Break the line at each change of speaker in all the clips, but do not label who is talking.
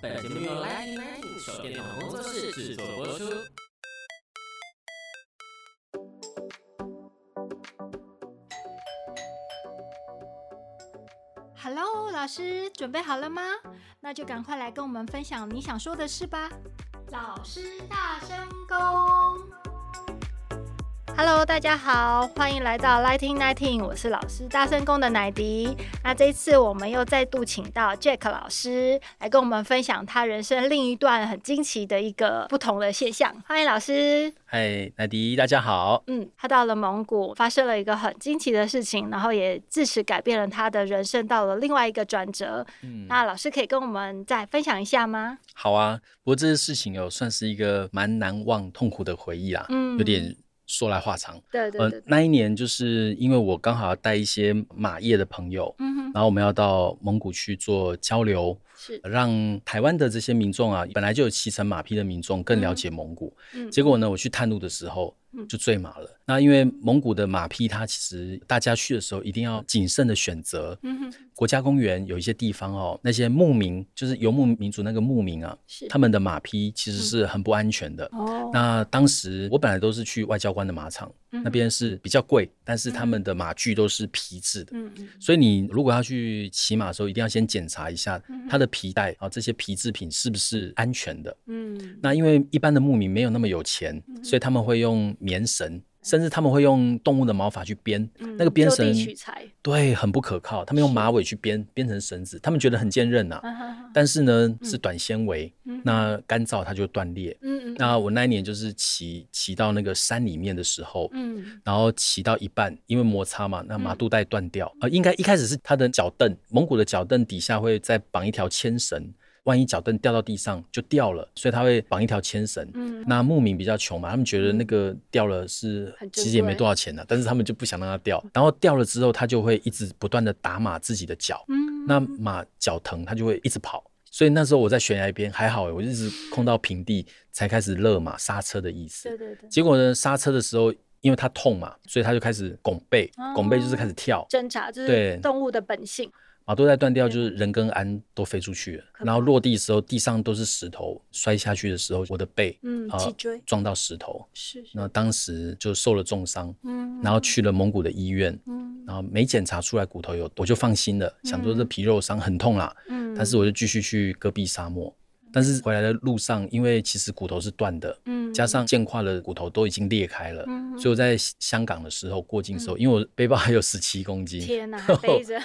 本节目由 Lightning Lightning 手电筒工作室制作播出。
Hello，老师，准备好了吗？那就赶快来跟我们分享你想说的事吧。老师大声公。Hello，大家好，欢迎来到 Lighting Nineteen，我是老师大声公的奶迪。那这一次我们又再度请到 Jack 老师来跟我们分享他人生另一段很惊奇的一个不同的现象。欢迎老师。
嗨，奶迪，大家好。
嗯，他到了蒙古，发生了一个很惊奇的事情，然后也自此改变了他的人生，到了另外一个转折。嗯，那老师可以跟我们再分享一下吗？
好啊，不过这个事情有算是一个蛮难忘、痛苦的回忆啦。嗯，有点。说来话长，
对对对，对、呃，
那一年就是因为我刚好要带一些马业的朋友，嗯哼，然后我们要到蒙古去做交流，是让台湾的这些民众啊，本来就有骑乘马匹的民众更了解蒙古，嗯，结果呢，我去探路的时候。就坠马了。那因为蒙古的马匹，它其实大家去的时候一定要谨慎的选择。嗯哼。国家公园有一些地方哦，那些牧民就是游牧民族那个牧民啊，是他们的马匹其实是很不安全的。哦。那当时我本来都是去外交官的马场，那边是比较贵，但是他们的马具都是皮质的。嗯嗯。所以你如果要去骑马的时候，一定要先检查一下它的皮带啊，这些皮制品是不是安全的。嗯。那因为一般的牧民没有那么有钱，所以他们会用。棉绳，甚至他们会用动物的毛发去编，嗯、那个编绳，对，很不可靠。他们用马尾去编，编成绳子，他们觉得很坚韧呐、啊。啊、但是呢，嗯、是短纤维，嗯、那干燥它就断裂。嗯、那我那一年就是骑骑到那个山里面的时候，嗯、然后骑到一半，因为摩擦嘛，那马肚带断掉。呃，应该一开始是它的脚蹬，蒙古的脚蹬底下会再绑一条牵绳。万一脚蹬掉到地上就掉了，所以他会绑一条牵绳。嗯，那牧民比较穷嘛，他们觉得那个掉了是其实也没多少钱的，但是他们就不想让它掉。然后掉了之后，他就会一直不断的打马自己的脚。嗯，那马脚疼，他就会一直跑。所以那时候我在悬崖边还好，我一直控到平地才开始勒马刹车的意思。对对对。结果呢，刹车的时候因为它痛嘛，所以它就开始拱背，拱背就是开始跳挣扎，就是动物的本性。马都在断掉，就是人跟鞍都飞出去了，然后落地的时候地上都是石头，摔下去的时候我的背嗯脊椎撞到石头是，那当时就受了重伤，嗯，然后去了蒙古的医院，嗯，然后没检查出来骨头有，我就放心了，想说这皮肉伤很痛啦，嗯，但是我就继续去戈壁沙漠。但是回来的路上，因为其实骨头是断的，嗯，加上健胯的骨头都已经裂开了，嗯，所以我在香港的时候过境的时候，因为我背包还有十七公斤，天哪，背着，然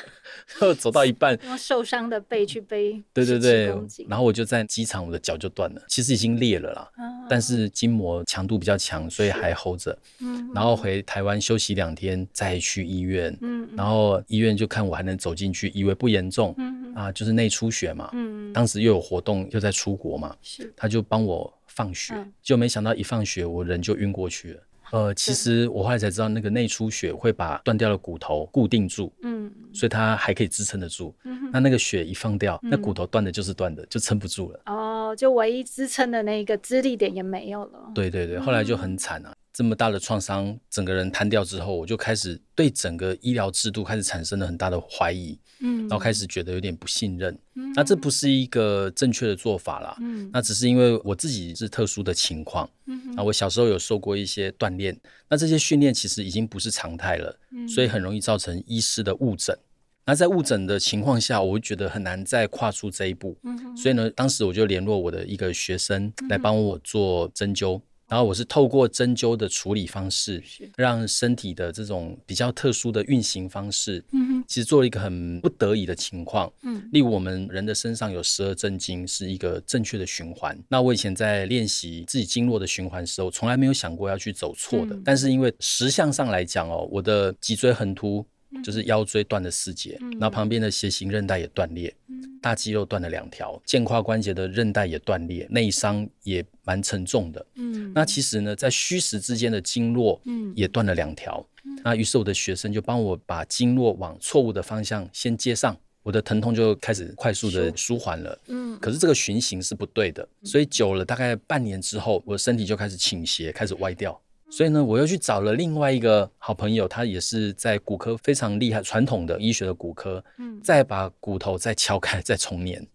后走到一半，用受伤的背去背，对对对，然后我就在机场，我的脚就断了，其实已经裂了啦，但是筋膜强度比较强，所以还 hold 着，嗯，然后回台湾休息两天，再去医院，嗯，然后医院就看我还能走进去，以为不严重，嗯啊，就是内出血嘛，嗯，当时又有活动，又在。出国嘛，是他就帮我放血，嗯、就没想到一放血，我人就晕过去了。呃，其实我后来才知道，那个内出血会把断掉的骨头固定住，嗯，所以它还可以支撑得住。嗯、那那个血一放掉，嗯、那骨头断的就是断的，就撑不住了。哦，就唯一支撑的那个支力点也没有了。对对对，后来就很惨啊。嗯这么大的创伤，整个人瘫掉之后，我就开始对整个医疗制度开始产生了很大的怀疑，嗯，然后开始觉得有点不信任，嗯，那这不是一个正确的做法啦，嗯，那只是因为我自己是特殊的情况，嗯，那我小时候有受过一些锻炼，那这些训练其实已经不是常态了，嗯，所以很容易造成医师的误诊，那在误诊的情况下，我会觉得很难再跨出这一步，嗯，所以呢，当时我就联络我的一个学生来帮我做针灸。然后我是透过针灸的处理方式，让身体的这种比较特殊的运行方式，嗯，其实做了一个很不得已的情况，嗯，例如我们人的身上有十二正经，是一个正确的循环。那我以前在练习自己经络的循环时候，从来没有想过要去走错的。嗯、但是因为实相上来讲哦，我的脊椎横突。就是腰椎断了四节，嗯、然后旁边的斜行韧带也断裂，嗯、大肌肉断了两条，肩胯关节的韧带也断裂，内伤也蛮沉重的。嗯，那其实呢，在虚实之间的经络，嗯也断了两条。嗯、那于是我的学生就帮我把经络往错误的方向先接上，我的疼痛就开始快速的舒缓了。嗯，可是这个循行是不对的，所以久了大概半年之后，我的身体就开始倾斜，开始歪掉。所以呢，我又去找了另外一个好朋友，他也是在骨科非常厉害，传统的医学的骨科，嗯，再把骨头再敲开，再重粘。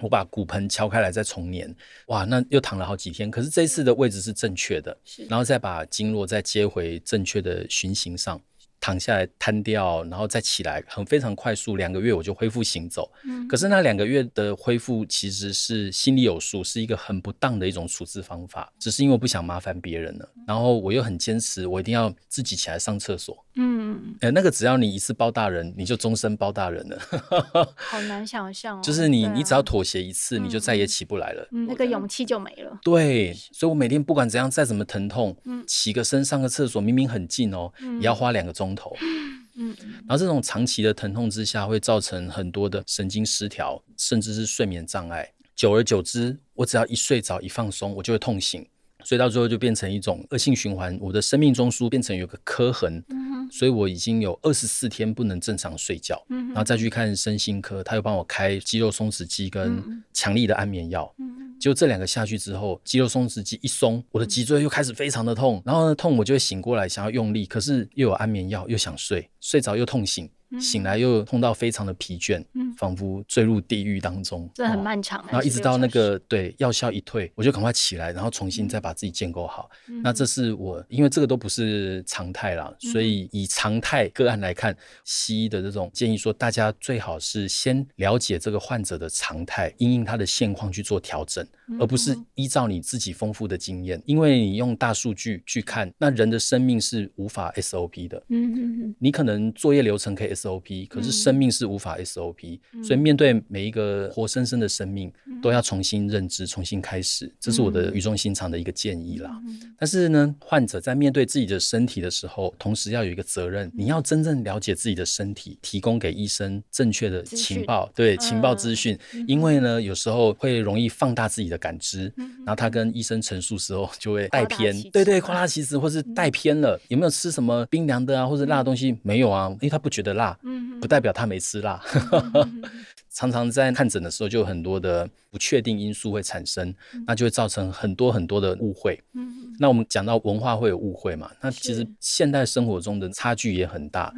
我把骨盆敲开来再重粘，哇，那又躺了好几天。可是这一次的位置是正确的，然后再把经络再接回正确的循行上。躺下来瘫掉，然后再起来，很非常快速，两个月我就恢复行走。嗯，可是那两个月的恢复其实是心里有数，是一个很不当的一种处置方法，只是因为我不想麻烦别人了。然后我又很坚持，我一定要自己起来上厕所。嗯，呃，那个只要你一次包大人，你就终身包大人了。
好难想象哦。
就是你，你只要妥协一次，你就再也起不来了。
嗯，那个勇气就没了。
对，所以我每天不管怎样，再怎么疼痛，嗯，起个身上个厕所，明明很近哦，也要花两个钟。头，嗯，然后这种长期的疼痛之下，会造成很多的神经失调，甚至是睡眠障碍。久而久之，我只要一睡着、一放松，我就会痛醒，所以到最后就变成一种恶性循环。我的生命中枢变成有个磕痕，所以我已经有二十四天不能正常睡觉，然后再去看身心科，他又帮我开肌肉松弛剂跟强力的安眠药。结果这两个下去之后，肌肉松弛剂一松，我的脊椎又开始非常的痛，然后呢，痛我就会醒过来，想要用力，可是又有安眠药，又想睡，睡着又痛醒。醒来又痛到非常的疲倦，嗯，仿佛坠入地狱当中，
这很漫长。
然后一直到那个对药效一退，我就赶快起来，然后重新再把自己建构好。嗯、那这是我，因为这个都不是常态啦，嗯、所以以常态个案来看，西医的这种建议说，大家最好是先了解这个患者的常态，因应他的现况去做调整，而不是依照你自己丰富的经验，因为你用大数据去看，那人的生命是无法 SOP 的。嗯嗯嗯，你可能作业流程可以。SOP，可是生命是无法 SOP，嗯，所以面对每一个活生生的生命，嗯，都要重新认知、重新开始，这是我的语重心长的一个建议啦。嗯，但是呢，患者在面对自己的身体的时候，同时要有一个责任，你要真正了解自己的身体，提供给医生正确的情报，对，情报资讯，嗯，因为呢，有时候会容易放大自己的感知，嗯，然后他跟医生陈述时候就会带偏，对对，夸大其词，或是带偏了，有没有吃什么冰凉的啊，或者辣的东西？没有啊，因为他不觉得辣。不代表他没吃辣，常常在看诊的时候就有很多的不确定因素会产生，那就会造成很多很多的误会。那我们讲到文化会有误会嘛？那其实现代生活中的差距也很大。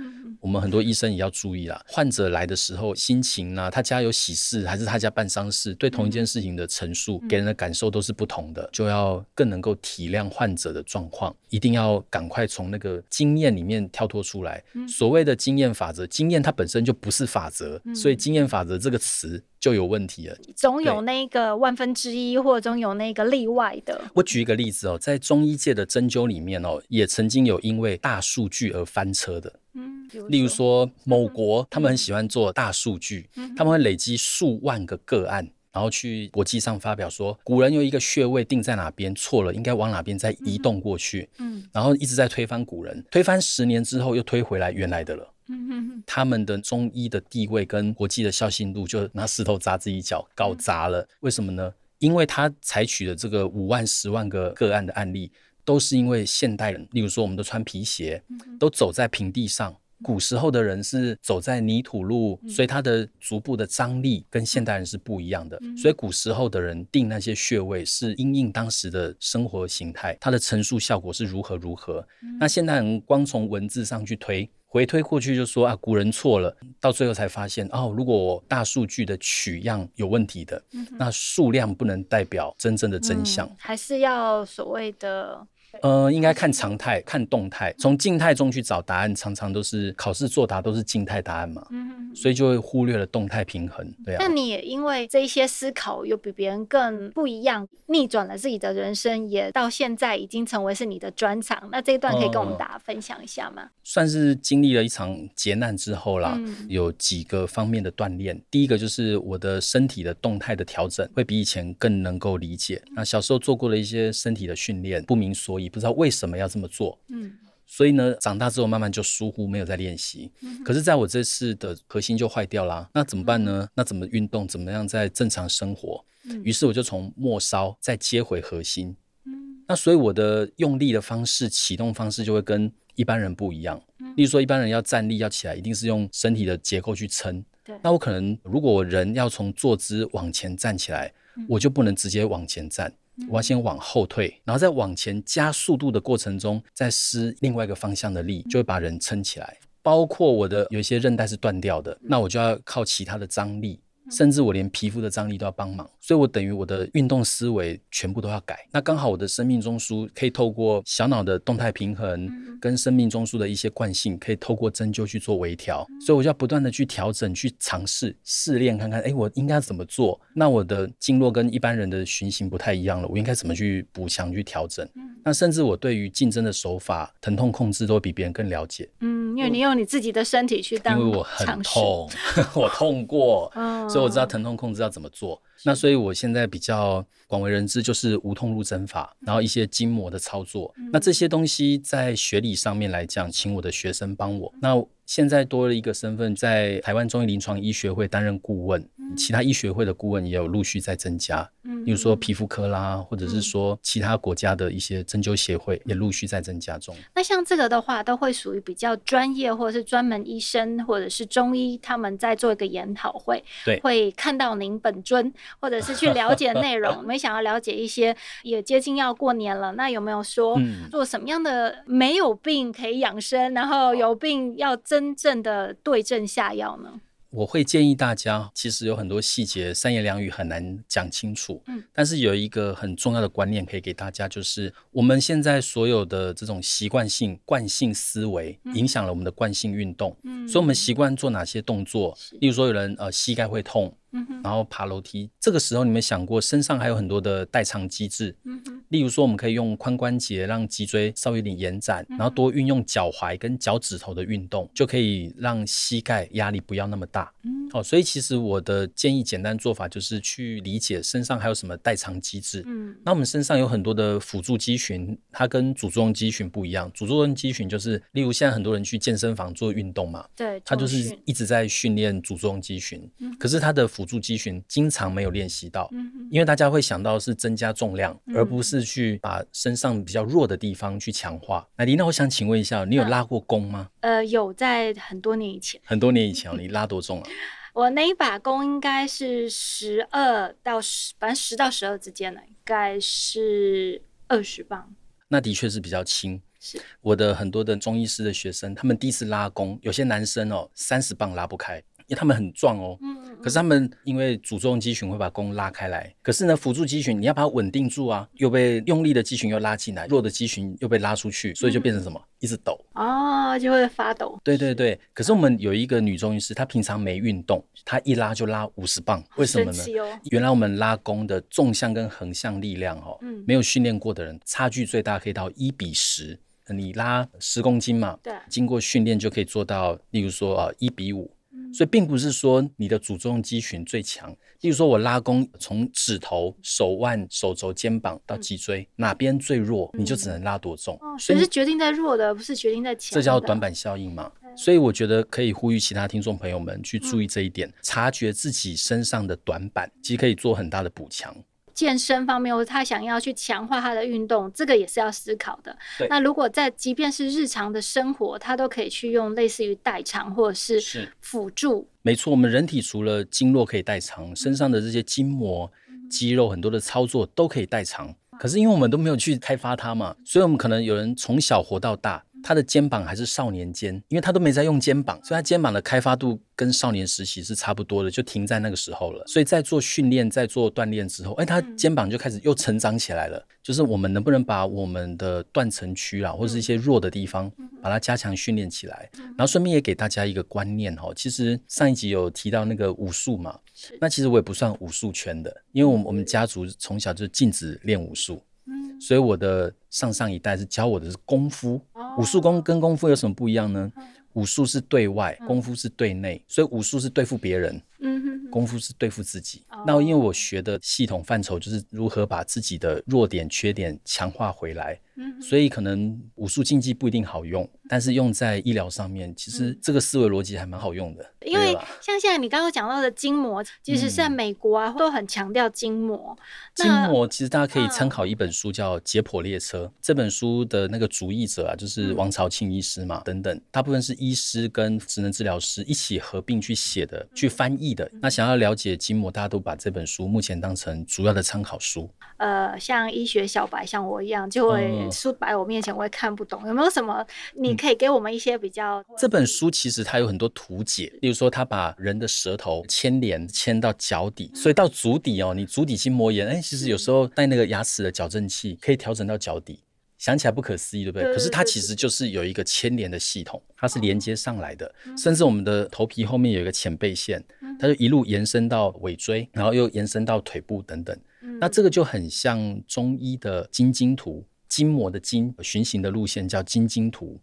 我们很多医生也要注意啦。患者来的时候心情啊，他家有喜事还是他家办丧事，对同一件事情的陈述给人的感受都是不同的，就要更能够体谅患者的状况，一定要赶快从那个经验里面跳脱出来。所谓的经验法则，经验它本身就不是法则，所以经验法则这个词就有问题了。
总有那个万分之一，或者总有那个例外的。
我举一个例子哦，在中医界的针灸里面哦，也曾经有因为大数据而翻车的。嗯，例如说某国，他们很喜欢做大数据，他们会累积数万个个案，然后去国际上发表说，古人有一个穴位定在哪边错了，应该往哪边再移动过去。嗯，然后一直在推翻古人，推翻十年之后又推回来原来的了。嗯，他们的中医的地位跟国际的孝信度就拿石头砸自己脚，搞砸了。为什么呢？因为他采取的这个五万、十万个个案的案例。都是因为现代人，例如说，我们都穿皮鞋，都走在平地上。古时候的人是走在泥土路，所以他的足部的张力跟现代人是不一样的。所以古时候的人定那些穴位是因应当时的生活形态，它的陈述效果是如何如何。那现代人光从文字上去推。回推过去就说啊，古人错了，到最后才发现哦，如果我大数据的取样有问题的，嗯、那数量不能代表真正的真相，
嗯、还是要所谓的。
呃，应该看常态，看动态，从静态中去找答案，常常都是考试作答都是静态答案嘛，嗯哼，所以就会忽略了动态平衡，对啊。
那你也因为这一些思考又比别人更不一样，逆转了自己的人生，也到现在已经成为是你的专长。那这一段可以跟我们大家分享一下吗？呃、
算是经历了一场劫难之后啦，嗯、有几个方面的锻炼。第一个就是我的身体的动态的调整会比以前更能够理解。那小时候做过的一些身体的训练，不明所以。也不知道为什么要这么做，嗯，所以呢，长大之后慢慢就疏忽，没有在练习。嗯、可是，在我这次的核心就坏掉了，那怎么办呢？嗯、那怎么运动？怎么样在正常生活？嗯、于是我就从末梢再接回核心。嗯，那所以我的用力的方式、启动方式就会跟一般人不一样。嗯、例如说，一般人要站立要起来，一定是用身体的结构去撑。对，那我可能如果人要从坐姿往前站起来，嗯、我就不能直接往前站。我要先往后退，然后在往前加速度的过程中，再施另外一个方向的力，就会把人撑起来。包括我的有一些韧带是断掉的，那我就要靠其他的张力。甚至我连皮肤的张力都要帮忙，所以我等于我的运动思维全部都要改。那刚好我的生命中枢可以透过小脑的动态平衡，跟生命中枢的一些惯性，可以透过针灸去做微调。所以我就要不断的去调整、去尝试、试炼看看，哎，我应该怎么做？那我的经络跟一般人的循行不太一样了，我应该怎么去补强、去调整？那甚至我对于竞争的手法、疼痛控制都比别人更了解。
嗯，因为你用你自己的身体去当，
因为我很痛，我痛过，所以。我知道疼痛控制要怎么做，那所以我现在比较广为人知就是无痛入针法，然后一些筋膜的操作，那这些东西在学理上面来讲，请我的学生帮我。那现在多了一个身份，在台湾中医临床医学会担任顾问，其他医学会的顾问也有陆续在增加。嗯比如说皮肤科啦，或者是说其他国家的一些针灸协会也陆续在增加中。
那像这个的话，都会属于比较专业，或者是专门医生，或者是中医，他们在做一个研讨会，
对，
会看到您本尊，或者是去了解内容。我们想要了解一些，也接近要过年了，那有没有说做什么样的没有病可以养生，然后有病要真正的对症下药呢？
我会建议大家，其实有很多细节，三言两语很难讲清楚。嗯，但是有一个很重要的观念可以给大家，就是我们现在所有的这种习惯性、惯性思维，影响了我们的惯性运动。嗯，所以我们习惯做哪些动作？例如说，有人呃膝盖会痛。然后爬楼梯，这个时候你们想过身上还有很多的代偿机制，嗯例如说我们可以用髋关节让脊椎稍微有点延展，然后多运用脚踝跟脚趾头的运动，就可以让膝盖压力不要那么大。嗯。哦，所以其实我的建议简单做法就是去理解身上还有什么代偿机制。嗯，那我们身上有很多的辅助肌群，它跟主作用肌群不一样。主作用肌群就是，例如现在很多人去健身房做运动嘛，对，他就是一直在训练主作用肌群，可是他的辅助肌群经常没有练习到，嗯因为大家会想到是增加重量，而不是去把身上比较弱的地方去强化。那李娜，我想请问一下，你有拉过弓吗？
呃，有，在很多年以前。
很多年以前，你拉多重啊？
我那一把弓应该是十二到十，反正十到十二之间呢，应该是二十磅。
那的确是比较轻。
是
我的很多的中医师的学生，他们第一次拉弓，有些男生哦，三十磅拉不开，因为他们很壮哦。嗯。可是他们因为主作用肌群会把弓拉开来，可是呢，辅助肌群你要把它稳定住啊，又被用力的肌群又拉进来，弱的肌群又被拉出去，所以就变成什么？嗯、一直抖
哦，就会发抖。
对对对。可是我们有一个女中医师，她平常没运动，她一拉就拉五十磅，为什么呢？哦、原来我们拉弓的纵向跟横向力量哦，嗯、没有训练过的人，差距最大可以到一比十。你拉十公斤嘛，对，经过训练就可以做到，例如说啊一比五。所以并不是说你的主作用肌群最强，例如说我拉弓从指头、手腕、手肘、肩膀到脊椎，哪边最弱，你就只能拉多重。
所以是决定在弱的，不是决定在强。
这叫短板效应嘛？所以我觉得可以呼吁其他听众朋友们去注意这一点，察觉自己身上的短板，其实可以做很大的补强。
健身方面，或者他想要去强化他的运动，这个也是要思考的。那如果在即便是日常的生活，他都可以去用类似于代偿或者是辅助。
没错，我们人体除了经络可以代偿，身上的这些筋膜、肌肉很多的操作都可以代偿。可是因为我们都没有去开发它嘛，所以我们可能有人从小活到大。他的肩膀还是少年肩，因为他都没在用肩膀，所以他肩膀的开发度跟少年时期是差不多的，就停在那个时候了。所以在做训练、在做锻炼之后，哎，他肩膀就开始又成长起来了。就是我们能不能把我们的断层区啊，或者是一些弱的地方，把它加强训练起来？然后顺便也给大家一个观念哈，其实上一集有提到那个武术嘛，那其实我也不算武术圈的，因为我们我们家族从小就禁止练武术。所以我的上上一代是教我的是功夫，武术功跟功夫有什么不一样呢？武术是对外，功夫是对内，所以武术是对付别人，功夫是对付自己。那因为我学的系统范畴就是如何把自己的弱点、缺点强化回来，所以可能武术竞技不一定好用，但是用在医疗上面，其实这个思维逻辑还蛮好用的。
因为像现在你刚刚讲到的筋膜，其实在美国啊都很强调筋膜。
筋膜其实大家可以参考一本书叫《解剖列车》，这本书的那个主译者啊，就是王朝庆医师嘛，等等，大部分是医师跟职能治疗师一起合并去写的、去翻译的。那想要了解筋膜，大家都把这本书目前当成主要的参考书。
呃，像医学小白像我一样，就会书摆我面前我也看不懂，有没有什么你可以给我们一些比较？
这本书其实它有很多图解，例如说它把人的舌头牵连牵到脚底，所以到足底哦，你足底筋膜炎，哎，其实有时候戴那个牙齿的矫正器可以调整到脚底，想起来不可思议，对不对？可是它其实就是有一个牵连的系统，它是连接上来的，甚至我们的头皮后面有一个前背线，它就一路延伸到尾椎，然后又延伸到腿部等等。那这个就很像中医的经筋图，筋膜的筋循行的路线叫经筋图。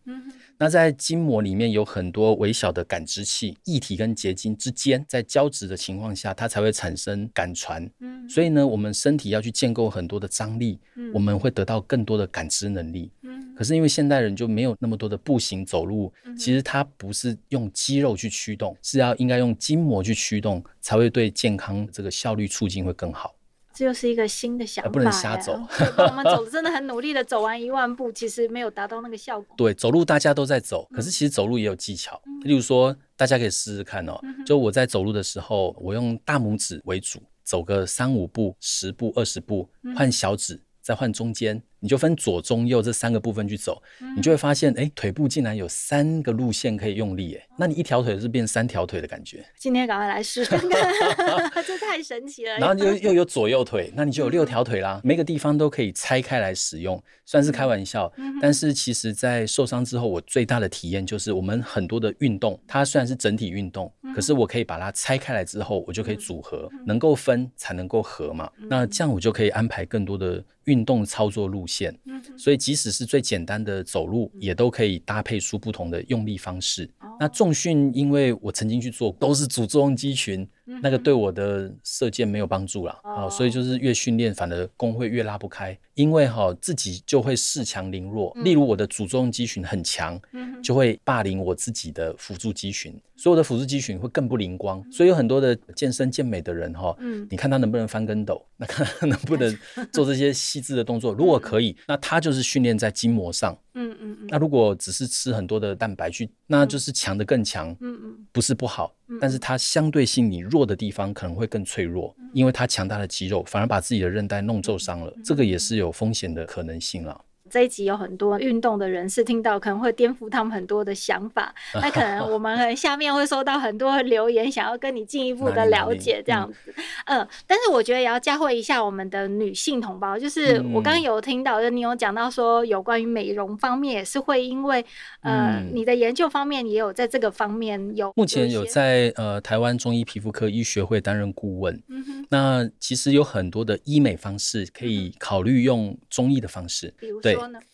那在筋膜里面有很多微小的感知器，液体跟结晶之间在交织的情况下，它才会产生感传。嗯，所以呢，我们身体要去建构很多的张力，嗯，我们会得到更多的感知能力。嗯，可是因为现代人就没有那么多的步行走路，其实它不是用肌肉去驱动，是要应该用筋膜去驱动，才会对健康这个效率促进会更好。
这又是一个新的想法，
不能瞎走。
我们走 真的很努力的走完一万步，其实没有达到那个效果。
对，走路大家都在走，可是其实走路也有技巧。嗯、例如说，大家可以试试看哦。嗯、就我在走路的时候，我用大拇指为主，走个三五步、十步、二十步，换小指，再换中间。你就分左中右这三个部分去走，嗯、你就会发现，哎，腿部竟然有三个路线可以用力，哎，那你一条腿是变三条腿的感觉。
今天赶快来试，这太神奇了。
然后又又有左右腿，那你就有六条腿啦，嗯、每个地方都可以拆开来使用，算是开玩笑。嗯、但是其实，在受伤之后，我最大的体验就是，我们很多的运动，它虽然是整体运动，嗯、可是我可以把它拆开来之后，我就可以组合，嗯、能够分才能够合嘛。嗯、那这样我就可以安排更多的运动操作路线。所以，即使是最简单的走路，也都可以搭配出不同的用力方式。那重训，因为我曾经去做，都是主作用肌群。那个对我的射箭没有帮助了啊，所以就是越训练，反而弓会越拉不开，因为哈自己就会恃强凌弱。例如我的主动肌群很强，就会霸凌我自己的辅助肌群，所有的辅助肌群会更不灵光。所以有很多的健身健美的人哈，你看他能不能翻跟斗，那看他能不能 做这些细致的动作。如果可以，那他就是训练在筋膜上。嗯嗯嗯。那如果只是吃很多的蛋白去，那就是强的更强。嗯嗯。不是不好。但是它相对性，你弱的地方可能会更脆弱，因为它强大的肌肉反而把自己的韧带弄皱伤了，这个也是有风险的可能性了。
这一集有很多运动的人士听到，可能会颠覆他们很多的想法。那可能我们下面会收到很多留言，想要跟你进一步的了解这样子。嗯，但是我觉得也要教会一下我们的女性同胞，就是我刚刚有听到，就你有讲到说有关于美容方面也是会因为呃你的研究方面也有在这个方面有。
目前有在呃台湾中医皮肤科医学会担任顾问。嗯哼。那其实有很多的医美方式可以考虑用中医的方式，比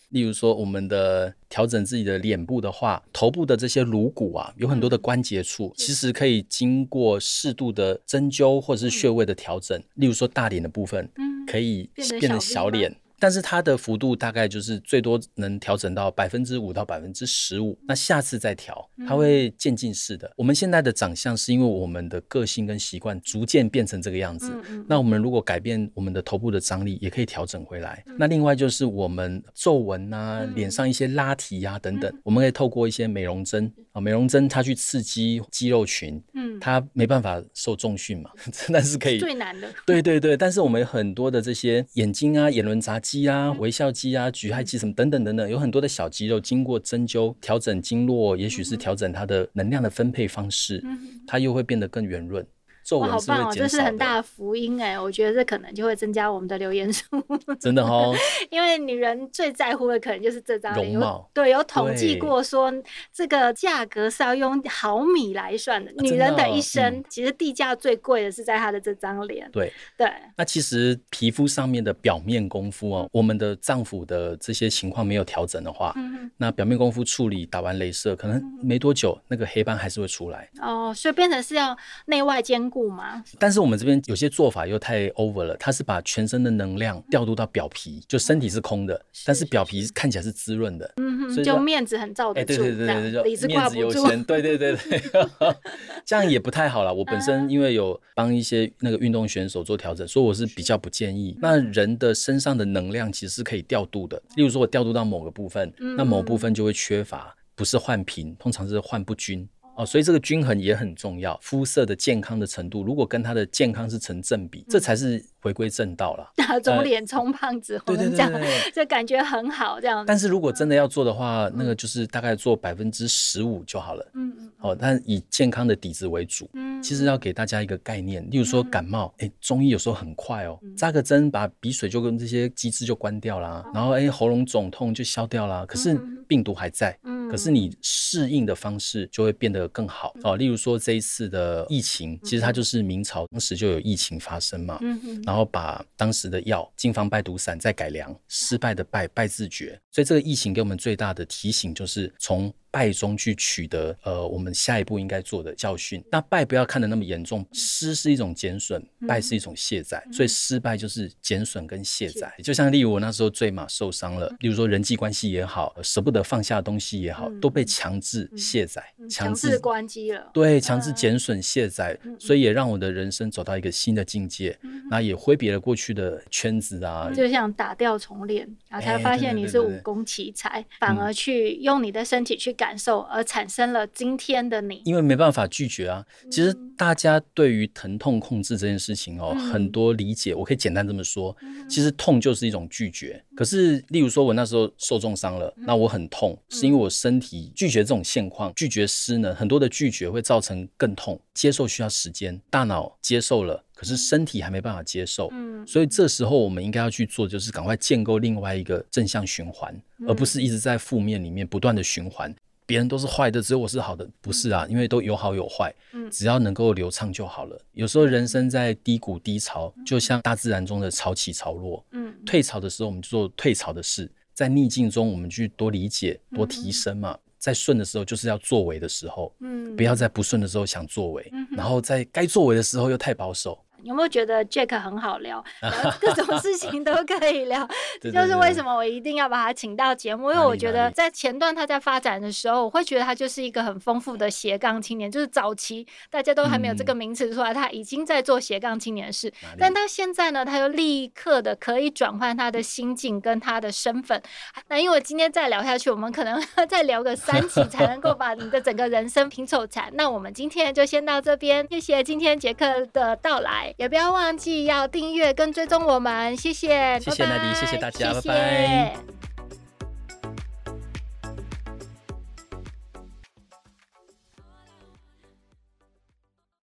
例如说，我们的调整自己的脸部的话，头部的这些颅骨啊，有很多的关节处，其实可以经过适度的针灸或者是穴位的调整。例如说，大脸的部分，可以变成小脸。但是它的幅度大概就是最多能调整到百分之五到百分之十五，那下次再调，它会渐进式的。我们现在的长相是因为我们的个性跟习惯逐渐变成这个样子。那我们如果改变我们的头部的张力，也可以调整回来。那另外就是我们皱纹啊，脸上一些拉提呀等等，我们可以透过一些美容针啊，美容针它去刺激肌肉群，嗯，它没办法受重训嘛，但是可以
最难的。
对对对，但是我们有很多的这些眼睛啊、眼轮匝肌啊、微笑肌啊、举亥肌什么等等等等，有很多的小肌肉，经过针灸调整经络，也许是调整它的能量的分配方式，它又会变得更圆润。
哇，好棒哦！这是很大的福音哎，我觉得这可能就会增加我们的留言数。
真的哦，
因为女人最在乎的可能就是这张脸。
容貌。
对，有统计过说，这个价格是要用毫米来算的。女人的一生，其实地价最贵的是在她的这张脸。
对
对。
那其实皮肤上面的表面功夫哦，我们的脏腑的这些情况没有调整的话，那表面功夫处理打完镭射，可能没多久那个黑斑还是会出来。
哦，所以变成是要内外兼顾。固吗？
但是我们这边有些做法又太 over 了，它是把全身的能量调度到表皮，就身体是空的，但是表皮看起来是滋润的。嗯哼，
就面子很罩得住。
对对对对对，
里子挂不住。
对对对对，这样也不太好了。我本身因为有帮一些那个运动选手做调整，所以我是比较不建议。那人的身上的能量其实是可以调度的，例如说我调度到某个部分，那某部分就会缺乏，不是换频，通常是换不均。哦，所以这个均衡也很重要。肤色的健康的程度，如果跟它的健康是成正比，这才是回归正道了。打肿
脸充胖子，我们讲，这感觉很好，这样。
但是如果真的要做的话，那个就是大概做百分之十五就好了。嗯嗯。哦，但以健康的底子为主。嗯。其实要给大家一个概念，例如说感冒，哎，中医有时候很快哦，扎个针把鼻水就跟这些机制就关掉啦，然后哎喉咙肿痛就消掉啦。可是病毒还在。嗯。可是你适应的方式就会变得更好哦。例如说这一次的疫情，其实它就是明朝当时就有疫情发生嘛。嗯嗯。然后然后把当时的药经方败毒散再改良，失败的败败自觉。所以这个疫情给我们最大的提醒就是从。败中去取得呃，我们下一步应该做的教训。那败不要看得那么严重，失是一种减损，败是一种卸载，所以失败就是减损跟卸载。就像例如我那时候坠马受伤了，例如说人际关系也好，舍不得放下的东西也好，都被强制卸载，
强制关机了。
对，强制减损卸载，所以也让我的人生走到一个新的境界。那也挥别了过去的圈子啊，
就像打掉重练，然后才发现你是武功奇才，反而去用你的身体去改。感受而产生了今天的你，
因为没办法拒绝啊。其实大家对于疼痛控制这件事情哦，嗯、很多理解，我可以简单这么说，嗯、其实痛就是一种拒绝。可是，例如说我那时候受重伤了，那我很痛，是因为我身体拒绝这种现况，拒绝失能，很多的拒绝会造成更痛。接受需要时间，大脑接受了。可是身体还没办法接受，嗯，所以这时候我们应该要去做，就是赶快建构另外一个正向循环，而不是一直在负面里面不断的循环。别人都是坏的，只有我是好的，不是啊，因为都有好有坏，只要能够流畅就好了。有时候人生在低谷低潮，就像大自然中的潮起潮落，嗯。退潮的时候我们就做退潮的事，在逆境中我们去多理解、多提升嘛，在顺的时候就是要作为的时候，嗯。不要在不顺的时候想作为，然后在该作为的时候又太保守。
有没有觉得 Jack 很好聊？各种事情都可以聊，这就是为什么我一定要把他请到节目，因为我觉得在前段他在发展的时候，我会觉得他就是一个很丰富的斜杠青年，就是早期大家都还没有这个名词出来，他已经在做斜杠青年的事。但到现在呢，他又立刻的可以转换他的心境跟他的身份。那因为今天再聊下去，我们可能 再聊个三期才能够把你的整个人生拼凑起来。那我们今天就先到这边，谢谢今天杰克的到来。也不要忘记要订阅跟追踪我们，谢谢，
谢谢娜迪，谢谢大家，拜拜。